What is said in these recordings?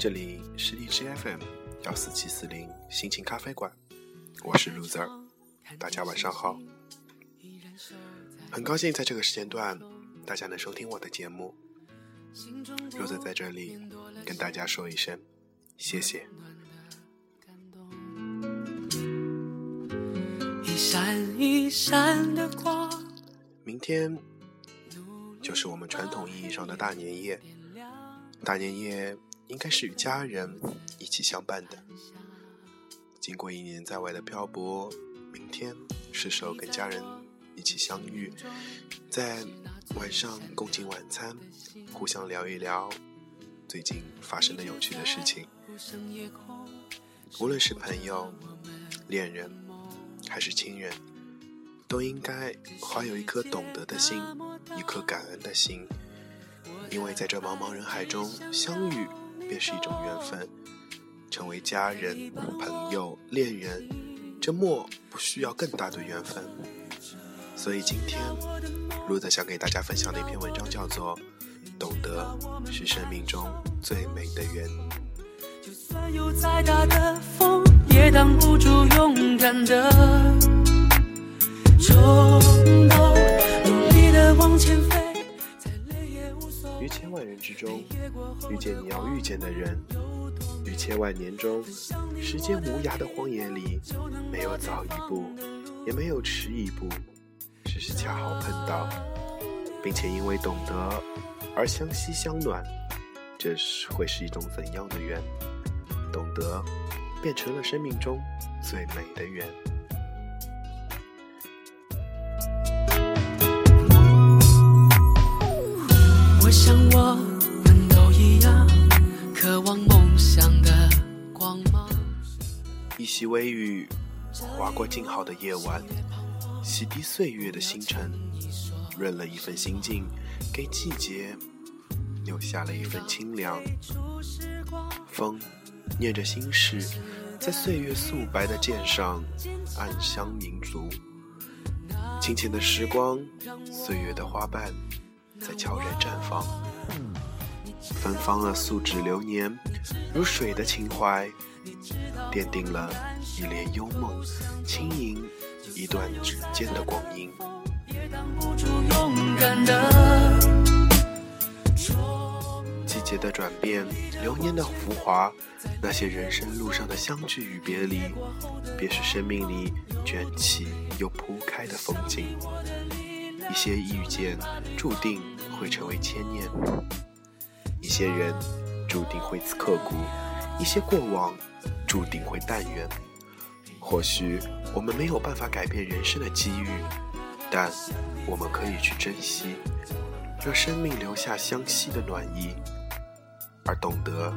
这里是荔枝 FM 幺四七四零心情咖啡馆，我是 loser，大家晚上好。很高兴在这个时间段，大家能收听我的节目。loser 在这里跟大家说一声谢谢。一闪一闪的光，明天就是我们传统意义上的大年夜。大年夜。应该是与家人一起相伴的。经过一年在外的漂泊，明天是时候跟家人一起相遇，在晚上共进晚餐，互相聊一聊最近发生的有趣的事情。无论是朋友、恋人还是亲人，都应该怀有一颗懂得的心，一颗感恩的心，因为在这茫茫人海中相遇。便是一种缘分，成为家人、朋友、恋人，这莫不需要更大的缘分。所以今天，路德想给大家分享的一篇文章叫做《懂得是生命中最美的缘》。就算有再大的风，也挡不住勇敢的冲动，努力的往前飞。于千万人之中，遇见你要遇见的人；于千万年中，时间无涯的荒野里，没有早一步，也没有迟一步，只是恰好碰到，并且因为懂得而相惜相暖。这是会是一种怎样的缘？懂得，变成了生命中最美的缘。像我们都一样，渴望梦想的光芒。一袭微雨，划过静好的夜晚，洗涤岁月的星辰，润了一份心境，给季节留下了一份清凉。风念着心事，在岁月素白的剑上暗香凝足。清浅的时光，岁月的花瓣。在悄然绽放，芬芳了素纸流年，如水的情怀，奠定了一帘幽梦，轻盈一段指尖的光阴。季节的转变，流年的浮华，那些人生路上的相聚与别离，便是生命里卷起又铺开的风景。一些遇见注定会成为牵念，一些人注定会刻骨，一些过往注定会淡远。或许我们没有办法改变人生的机遇，但我们可以去珍惜，让生命留下相惜的暖意。而懂得，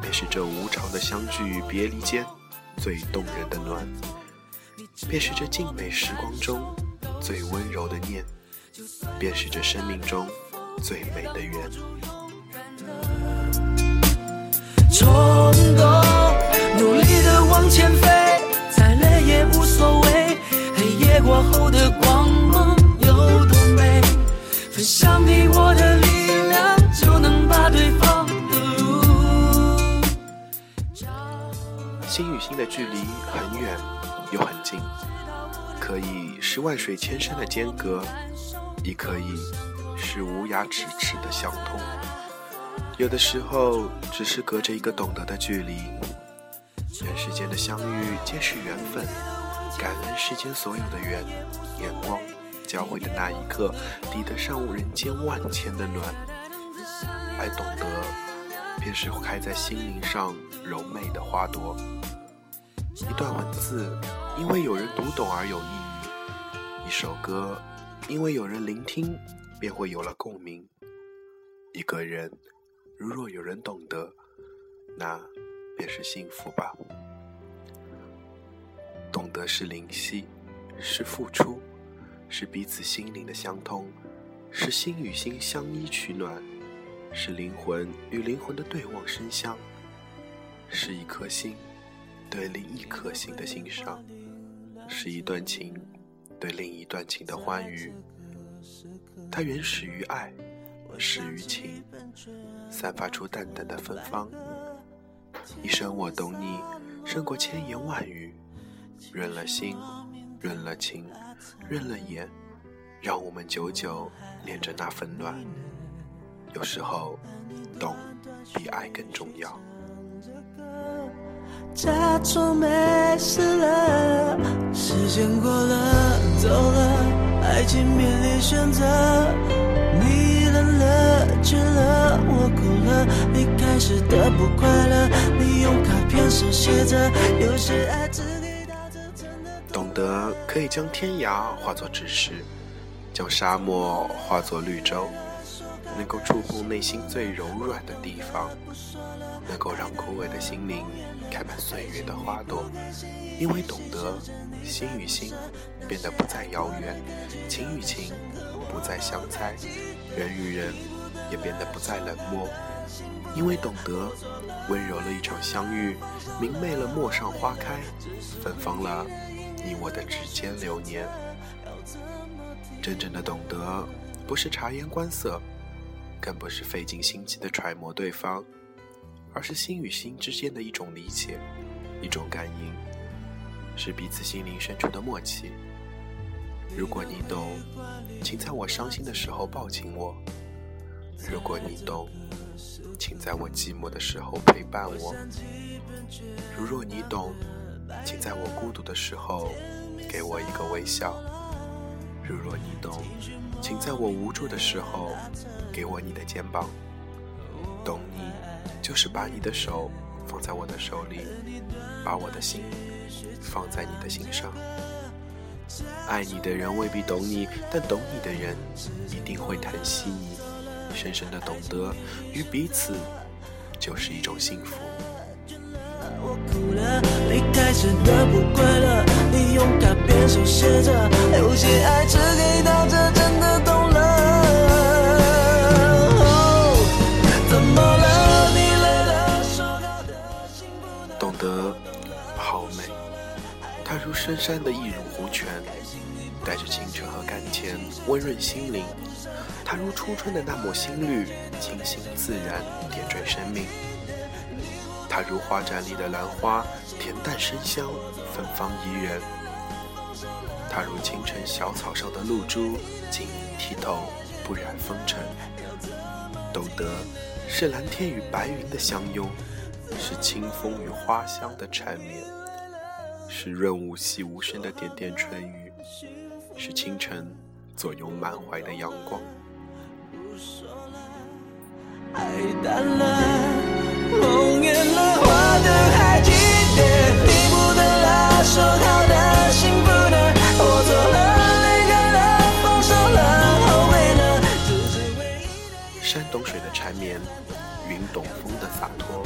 便是这无常的相聚与别离间最动人的暖，便是这静美时光中最温柔的念。便是这生命中最美的缘。冲动，努力的往前飞，再累也无所谓。黑夜过后的光芒有多美？分享你我的力量，就能把对方的路。心与心的距离很远又很近，可以是万水千山的间隔。亦可以是无涯咫尺的相通，有的时候只是隔着一个懂得的距离。人世间的相遇皆是缘分，感恩世间所有的缘，眼光交汇的那一刻，抵得上人间万千的暖。爱懂得，便是开在心灵上柔美的花朵。一段文字，因为有人读懂而有意义；一首歌。因为有人聆听，便会有了共鸣。一个人，如若有人懂得，那便是幸福吧。懂得是灵犀，是付出，是彼此心灵的相通，是心与心相依取暖，是灵魂与灵魂的对望生香，是一颗心对另一颗心的欣赏，是一段情。对另一段情的欢愉，它原始于爱，始于情，散发出淡淡的芬芳，一生我懂你，胜过千言万语。润了心，润了情，润了眼，让我们久久恋着那份暖。有时候，懂比爱更重要。假装没事了，时间过了，走了，爱情面临选择。你冷了，倦了，我哭了。你开始的不快乐，你用卡片手写着，有些爱只给到这真的。懂得可以将天涯化作咫尺，将沙漠化作绿洲。能够触碰内心最柔软的地方，能够让枯萎的心灵开满岁月的花朵。因为懂得，心与心变得不再遥远，情与情不再相猜，人与人也变得不再冷漠。因为懂得，温柔了一场相遇，明媚了陌上花开，芬芳了你我的指尖流年。真正的懂得，不是察言观色。更不是费尽心机的揣摩对方，而是心与心之间的一种理解，一种感应，是彼此心灵深处的默契。如果你懂，请在我伤心的时候抱紧我；如果你懂，请在我寂寞的时候陪伴我；如若你懂，请在我孤独的时候给我一个微笑；如若你懂，请在我无助的时候。给我你的肩膀，就是把你的手放在我的手里，把我的心放在你的心上。爱你的人未必懂你，但懂你的人一定会疼惜你。深深的懂得与彼此，就是一种幸福。我哭了，离开时的不快乐，你用卡片手写着，有些爱只给到这，深山的一乳湖泉，带着清澈和甘甜，温润心灵；它如初春的那抹新绿，清新自然，点缀生命；它如花展里的兰花，恬淡生香，芬芳宜人；它如清晨小草上的露珠，晶莹剔透，不染风尘。懂得，是蓝天与白云的相拥，是清风与花香的缠绵。是润物细无声的点点春雨，是清晨左右满怀的阳光。爱淡了，梦远了，花灯还记得，你不的幸福呢？我错了，了，放手了，后悔了，只是唯一的。山懂水的缠绵，云懂风的洒脱，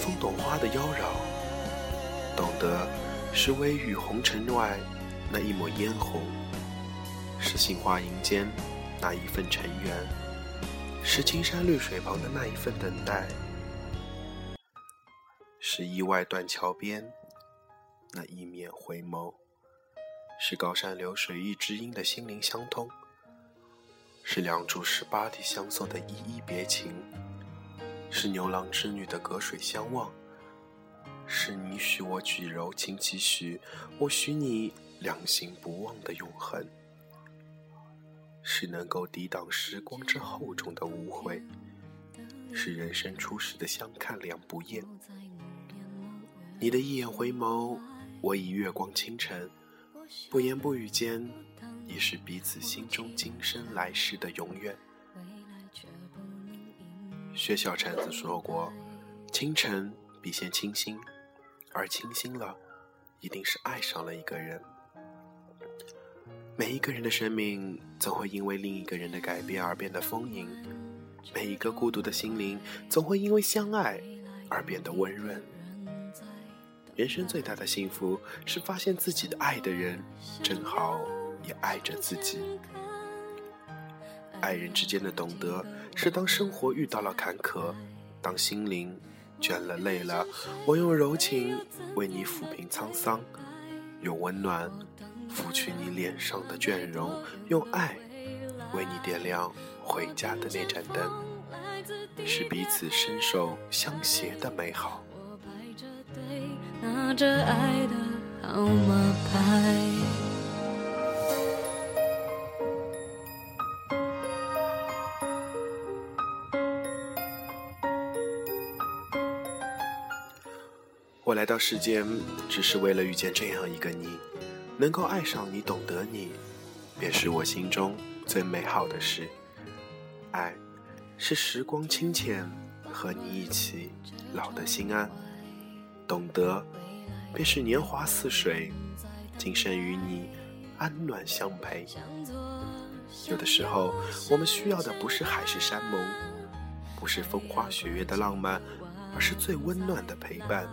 风懂花的妖娆，懂得。是微雨红尘外那一抹嫣红，是杏花阴间那一份尘缘，是青山绿水旁的那一份等待，是意外断桥边那一面回眸，是高山流水遇知音的心灵相通，是两株十八地相送的依依别情，是牛郎织女的隔水相望。是你许我举柔情几许，我许你两心不忘的永恒。是能够抵挡时光之厚重的无悔，是人生初始的相看两不厌。你的一眼回眸，我以月光倾城，不言不语间，已是彼此心中今生来世的永远。薛小婵子说过：“清晨必先清新。”而清新了，一定是爱上了一个人。每一个人的生命总会因为另一个人的改变而变得丰盈，每一个孤独的心灵总会因为相爱而变得温润。人生最大的幸福是发现自己的爱的人正好也爱着自己。爱人之间的懂得是当生活遇到了坎坷，当心灵。倦了累了，我用柔情为你抚平沧桑，用温暖拂去你脸上的倦容，用爱为你点亮回家的那盏灯，是彼此伸手相携的美好。着爱的号码牌。来到世间，只是为了遇见这样一个你，能够爱上你，懂得你，便是我心中最美好的事。爱，是时光清浅，和你一起老得心安；懂得，便是年华似水，今生与你安暖相陪。有的时候，我们需要的不是海誓山盟，不是风花雪月的浪漫，而是最温暖的陪伴。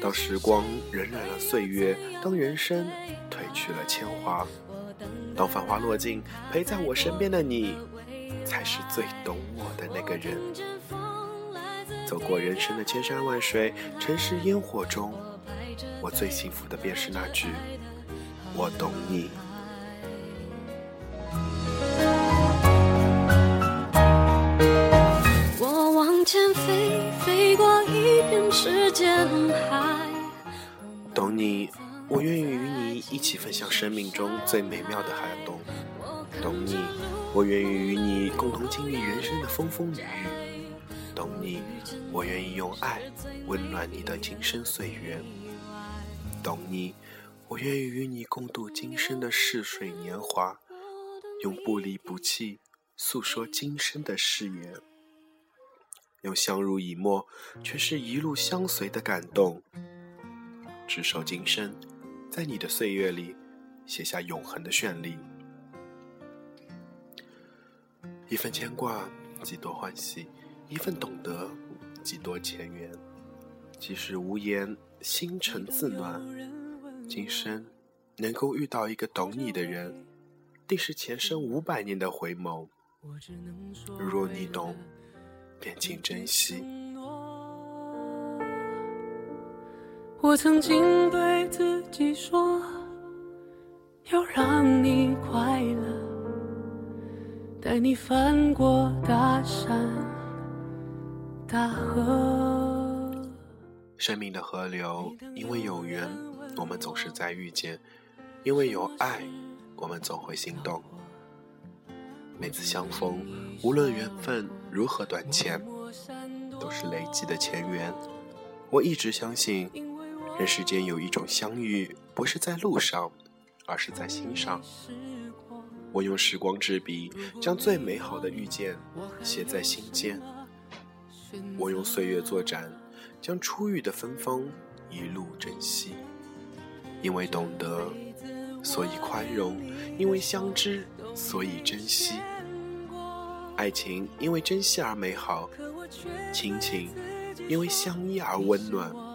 当时光荏苒了岁月，当人生褪去了铅华，当繁华落尽，陪在我身边的你，才是最懂我的那个人。走过人生的千山万水，尘世烟火中，我最幸福的便是那句“我懂你”。我往前飞，飞过一片时间海。你，我愿意与你一起分享生命中最美妙的寒冬。懂你，我愿意与你共同经历人生的风风雨雨。懂你，我愿意用爱温暖你的今生岁月。懂你，我愿意与你共度今生的逝水年华，用不离不弃诉说今生的誓言，用相濡以沫诠释一路相随的感动。执手今生，在你的岁月里写下永恒的绚丽。一份牵挂，几多欢喜；一份懂得，几多前缘。即使无言，星辰自暖。今生能够遇到一个懂你的人，定是前生五百年的回眸。若你懂，便请珍惜。我曾经对自己说，要让你快乐，带你翻过大山大河。生命的河流，因为有缘，我们总是在遇见；因为有爱，我们总会心动。每次相逢，无论缘分如何短浅，都是累积的前缘。我一直相信。人世间有一种相遇，不是在路上，而是在心上。我用时光之笔，将最美好的遇见写在心间。我用岁月作展，将初遇的芬芳一路珍惜。因为懂得，所以宽容；因为相知，所以珍惜。爱情因为珍惜而美好，亲情因为相依而温暖。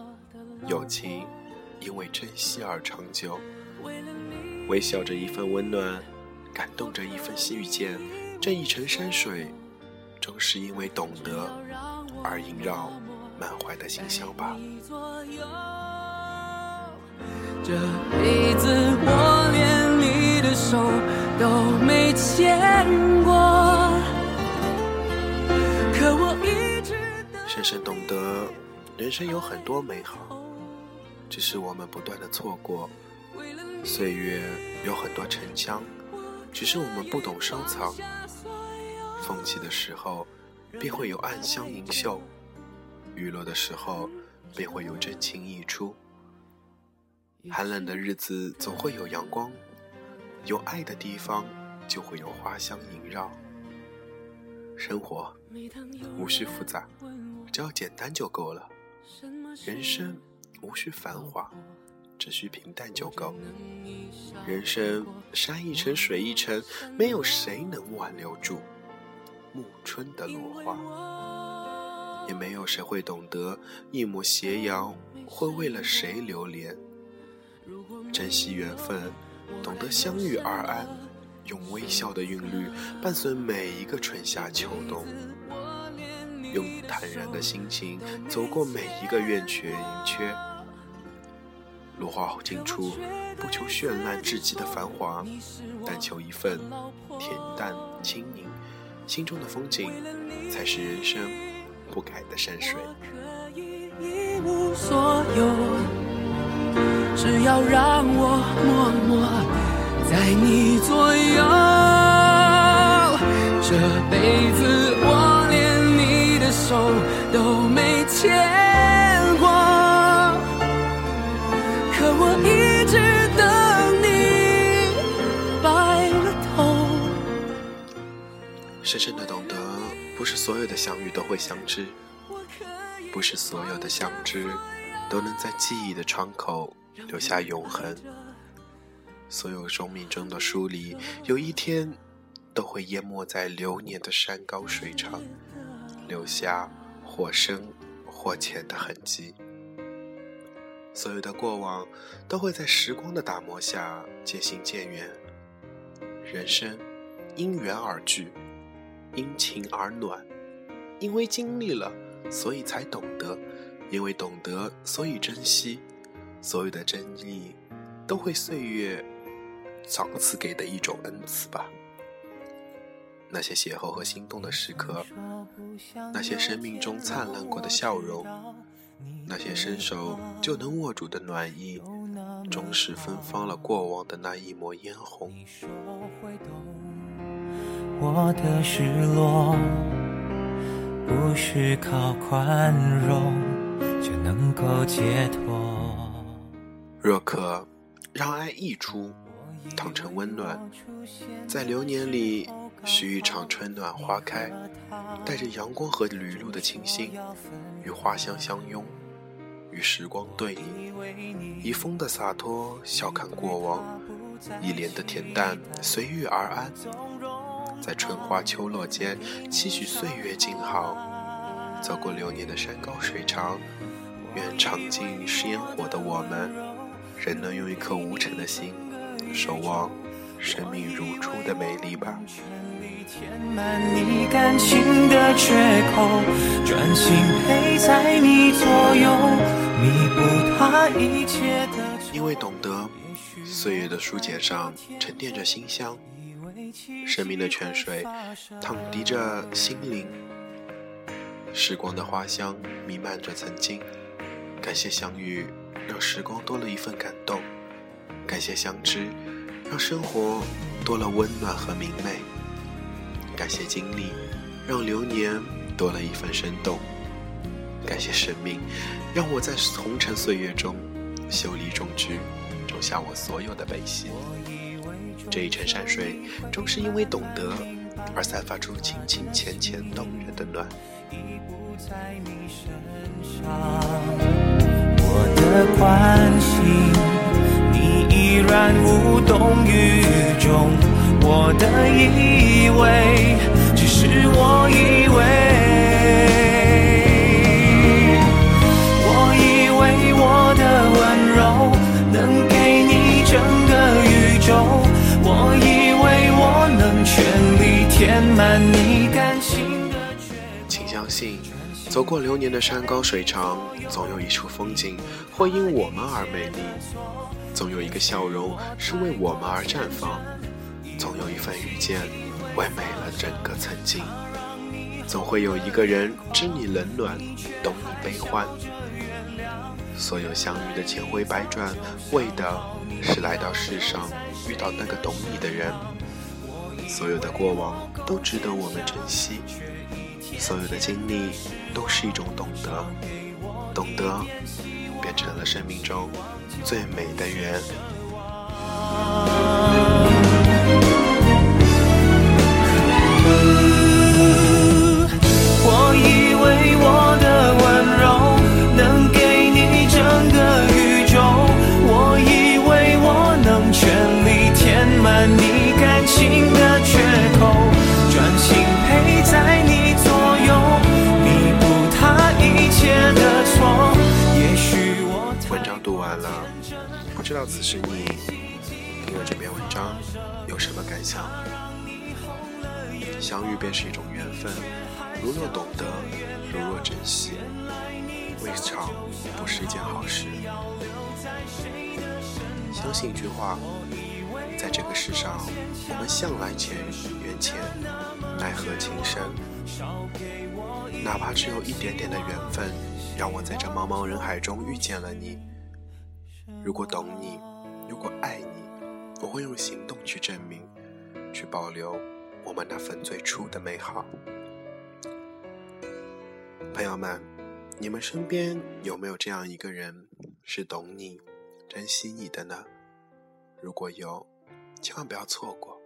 友情因为珍惜而长久，微笑着一份温暖，感动着一份遇见。这一程山水，终是因为懂得而萦绕满怀的馨香吧。这辈子我连你的手都没牵过，可我一直深深懂得，人生有很多美好。只是我们不断的错过，岁月有很多沉香，只是我们不懂收藏。风起的时候，便会有暗香盈袖；雨落的时候，便会有真情溢出。寒冷的日子总会有阳光，有爱的地方就会有花香萦绕。生活无需复杂，只要简单就够了。人生。无需繁华，只需平淡就够。人生山一程，水一程，没有谁能挽留住暮春的落花，也没有谁会懂得一抹斜阳会为了谁流连。珍惜缘分，懂得相遇而安，用微笑的韵律伴随每一个春夏秋冬，用坦然的心情走过每一个圆缺盈缺。落花后尽处，不求绚烂至极的繁华，但求一份恬淡轻盈。心中的风景，才是人生不改的山水。无所有，只要让我默默在你左右。这辈子我连你的手都没牵深深的懂得，不是所有的相遇都会相知。不是所有的相知都能在记忆的窗口留下永恒，所有生命中的疏离，有一天都会淹没在流年的山高水长，留下或深或浅的痕迹。所有的过往都会在时光的打磨下渐行渐远。人生因缘而聚，因情而暖，因为经历了。所以才懂得，因为懂得，所以珍惜。所有的真意，都会岁月赏赐给的一种恩赐吧。那些邂逅和心动的时刻，那些生命中灿烂过的笑容，那些伸手就能握住的暖意，终是芬芳了过往的那一抹嫣红。我的失落。不是靠宽容就能够解脱。若可让爱溢出，淌成温暖，在流年里许一场春暖花开，带着阳光和雨露的清新，与花香相拥，与时光对饮，以风的洒脱笑看过往，以莲的恬淡随遇而安。在春花秋落间，期许岁月静好。走过流年的山高水长，愿尝尽是烟火的我们，仍能用一颗无尘的心，守望生命如初的美丽吧。因为懂得，岁月的书简上沉淀着馨香。生命的泉水，淌涤着心灵。时光的花香弥漫着曾经。感谢相遇，让时光多了一份感动；感谢相知，让生活多了温暖和明媚；感谢经历，让流年多了一份生动；感谢生命，让我在红尘岁月中修篱种菊，种下我所有的悲喜。这一程山水，终是因为懂得，而散发出清清浅浅动人的暖。我的关心，你依然无动于衷。我的以为，只是我以填满你感情的缺。请相信，走过流年的山高水长，总有一处风景会因我们而美丽；总有一个笑容是为我们而绽放；总有一份遇见，为美了整个曾经；总会有一个人知你冷暖，懂你悲欢。所有相遇的千回百转，为的是来到世上。遇到那个懂你的人，所有的过往都值得我们珍惜，所有的经历都是一种懂得，懂得变成了生命中最美的缘。此时你听了这篇文章有什么感想？相遇便是一种缘分，如若懂得，如若珍惜，未尝不是一件好事。相信一句话，在这个世上，我们向来欠缘浅，奈何情深。哪怕只有一点点的缘分，让我在这茫茫人海中遇见了你。如果懂你，如果爱你，我会用行动去证明，去保留我们那份最初的美好。朋友们，你们身边有没有这样一个人，是懂你、珍惜你的呢？如果有，千万不要错过，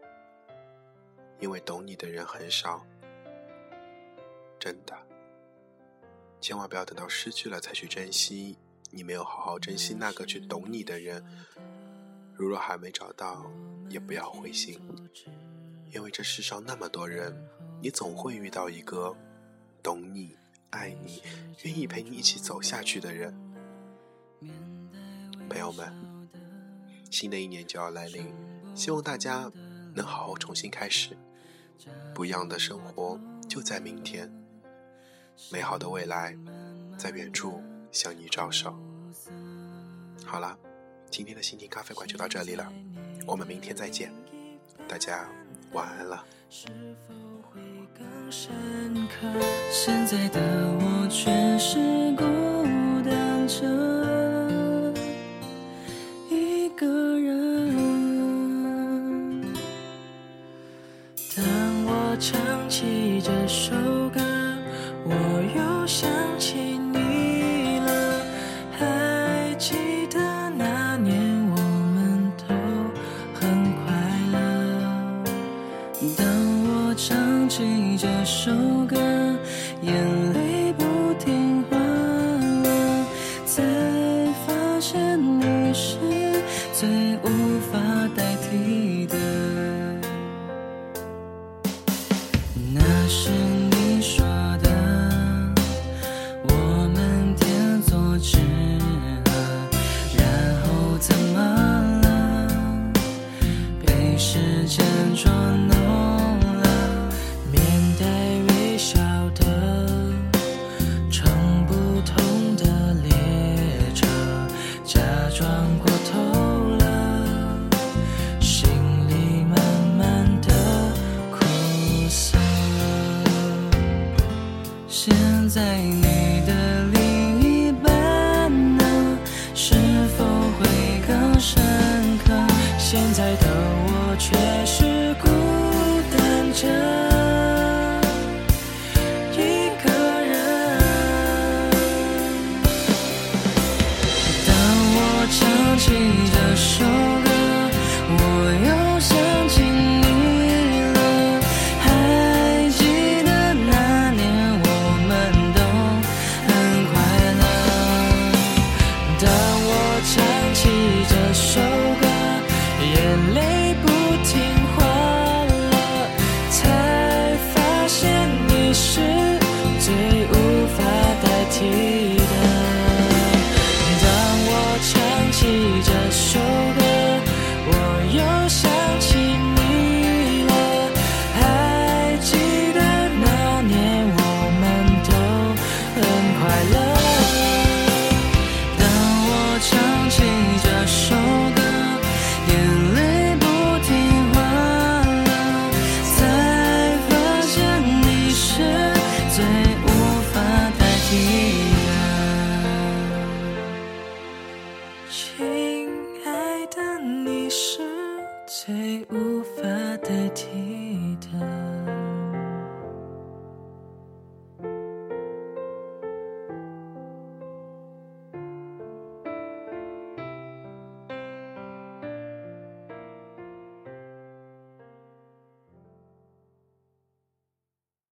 因为懂你的人很少，真的。千万不要等到失去了才去珍惜，你没有好好珍惜那个去懂你的人。如若还没找到，也不要灰心，因为这世上那么多人，你总会遇到一个懂你。爱你，愿意陪你一起走下去的人。朋友们，新的一年就要来临，希望大家能好好重新开始，不一样的生活就在明天，美好的未来在远处向你招手。好了，今天的心情咖啡馆就到这里了，我们明天再见，大家晚安了。是否会更深刻，现在的我却是孤单着那